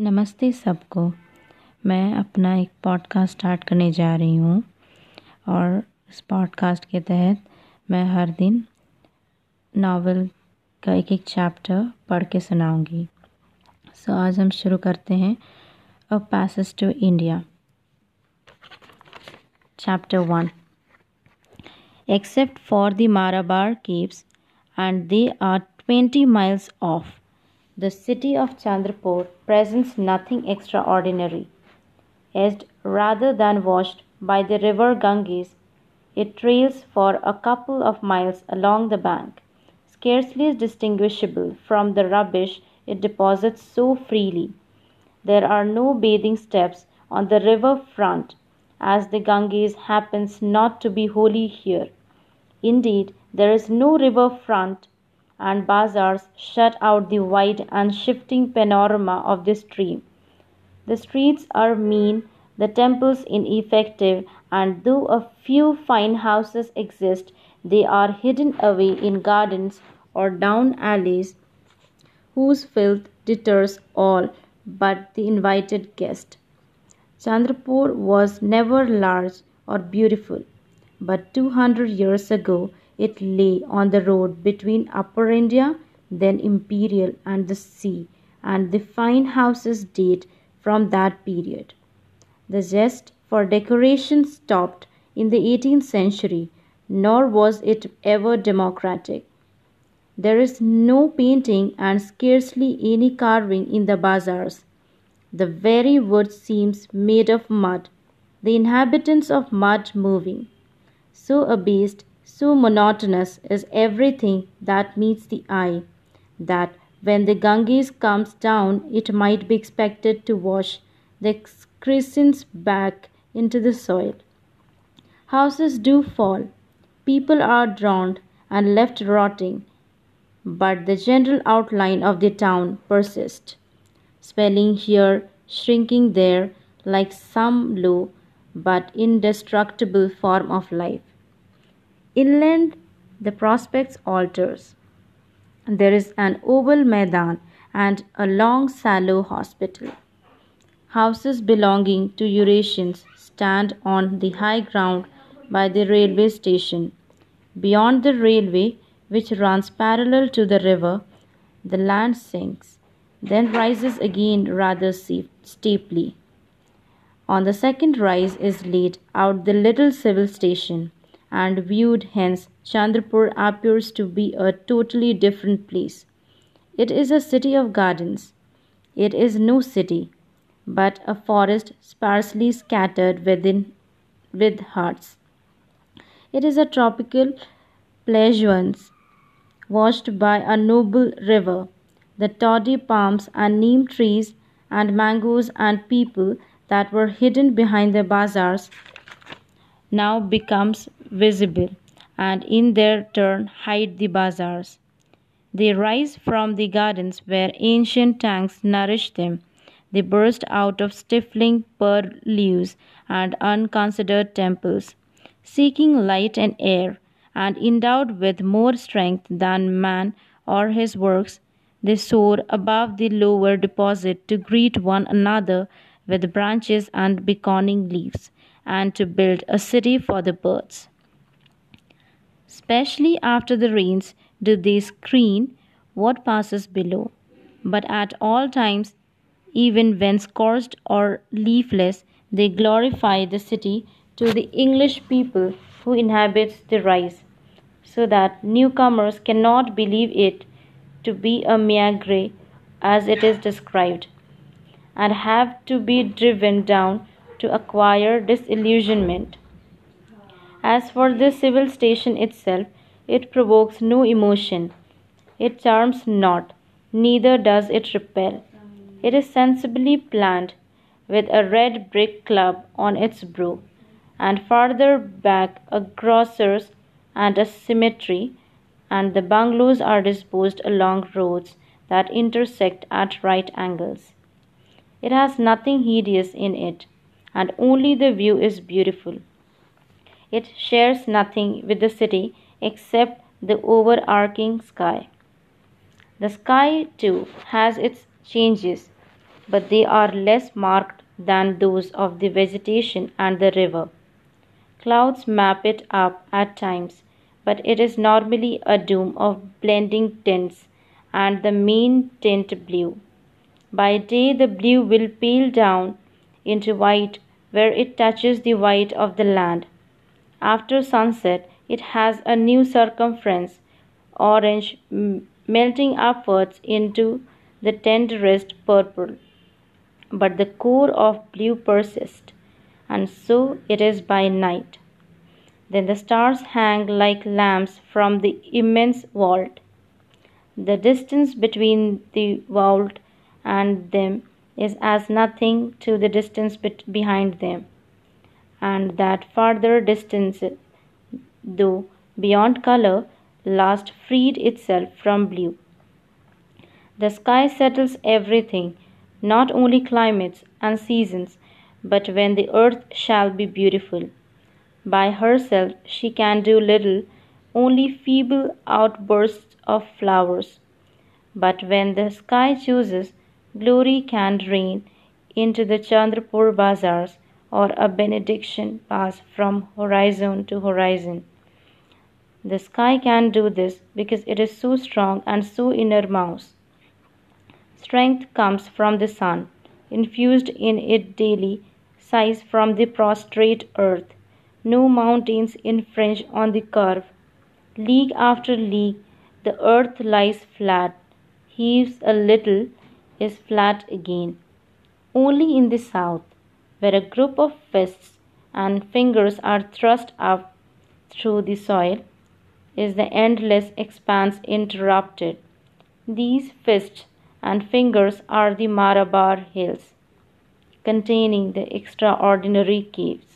नमस्ते सबको। मैं अपना एक पॉडकास्ट स्टार्ट करने जा रही हूँ और इस पॉडकास्ट के तहत मैं हर दिन नावल का एक एक चैप्टर पढ़ के सुनाऊँगी। सो so, आज हम शुरू करते हैं a passage to India chapter one except for the Marabar caves and they are twenty miles of The city of Chandrapore presents nothing extraordinary. Edged rather than washed by the river Ganges, it trails for a couple of miles along the bank, scarcely distinguishable from the rubbish it deposits so freely. There are no bathing steps on the river front, as the Ganges happens not to be wholly here. Indeed, there is no river front and bazaars shut out the wide and shifting panorama of the stream. The streets are mean, the temples ineffective, and though a few fine houses exist, they are hidden away in gardens or down alleys whose filth deters all but the invited guest. Chandrapore was never large or beautiful, but 200 years ago it lay on the road between Upper India, then Imperial, and the sea, and the fine houses date from that period. The zest for decoration stopped in the 18th century, nor was it ever democratic. There is no painting and scarcely any carving in the bazaars. The very wood seems made of mud, the inhabitants of mud moving. So abased so monotonous is everything that meets the eye that when the Ganges comes down, it might be expected to wash the excrescence back into the soil. Houses do fall, people are drowned and left rotting, but the general outline of the town persists, swelling here, shrinking there, like some low but indestructible form of life. Inland, the prospects alters. There is an oval maidan and a long sallow hospital. Houses belonging to Eurasians stand on the high ground by the railway station. Beyond the railway, which runs parallel to the river, the land sinks, then rises again rather steeply. On the second rise is laid out the little civil station and viewed hence, Chandrapore appears to be a totally different place. It is a city of gardens. It is no city, but a forest sparsely scattered within with huts. It is a tropical pleasaunce washed by a noble river. The toddy palms and neem trees and mangoes and people that were hidden behind the bazaars now becomes visible and in their turn hide the bazaars. They rise from the gardens where ancient tanks nourish them. They burst out of stifling purlieus and unconsidered temples, seeking light and air, and endowed with more strength than man or his works, they soar above the lower deposit to greet one another with branches and beckoning leaves, and to build a city for the birds. Especially after the rains do they screen what passes below. But at all times, even when scorched or leafless, they glorify the city to the English people who inhabits the rise, so that newcomers cannot believe it to be a meagre as it is described, and have to be driven down to acquire disillusionment. As for the civil station itself, it provokes no emotion. It charms not, neither does it repel. It is sensibly planned, with a red brick club on its brow, and farther back a grocer's and a cemetery, and the bungalows are disposed along roads that intersect at right angles. It has nothing hideous in it, and only the view is beautiful. It shares nothing with the city except the overarching sky. The sky, too, has its changes. but they are less marked than those of the vegetation and the river. Clouds map it up at times, but it is normally a dome of blending tints and the main tint blue. By day, the blue will pale down into white where it touches the white of the land. After sunset, it has a new circumference, orange, melting upwards into the tenderest purple. But the core of blue persists, and so it is by night. Then the stars hang like lamps from the immense vault. The distance between the vault and them is as nothing to the distance behind them, and that farther distance, though beyond color, last freed itself from blue. The sky settles everything, not only climates and seasons, but when the earth shall be beautiful. By herself she can do little, only feeble outbursts of flowers. But when the sky chooses, glory can rain into the Chandrapore bazaars or a benediction pass from horizon to horizon. The sky can do this because it is so strong and so innermost. Strength comes from the sun, infused in it daily, sighs from the prostrate earth. No mountains infringe on the curve. League after league, the earth lies flat, heaves a little, is flat again. Only in the south, where a group of fists and fingers are thrust up through the soil, is the endless expanse interrupted. These fists and fingers are the Marabar Hills, containing the extraordinary caves.